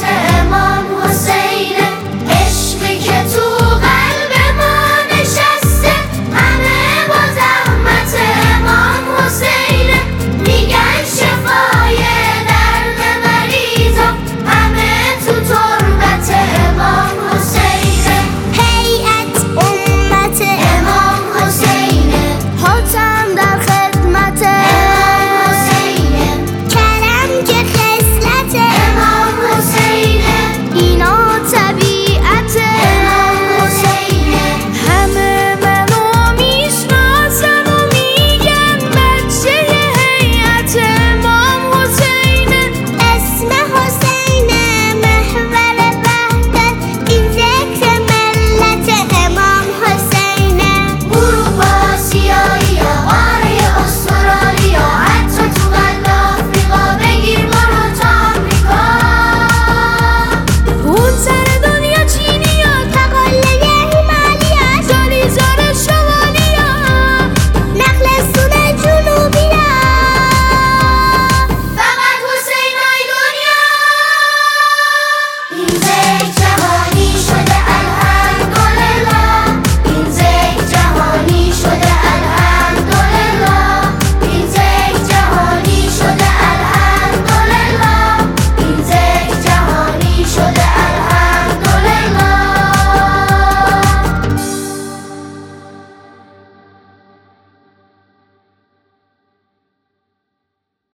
tell.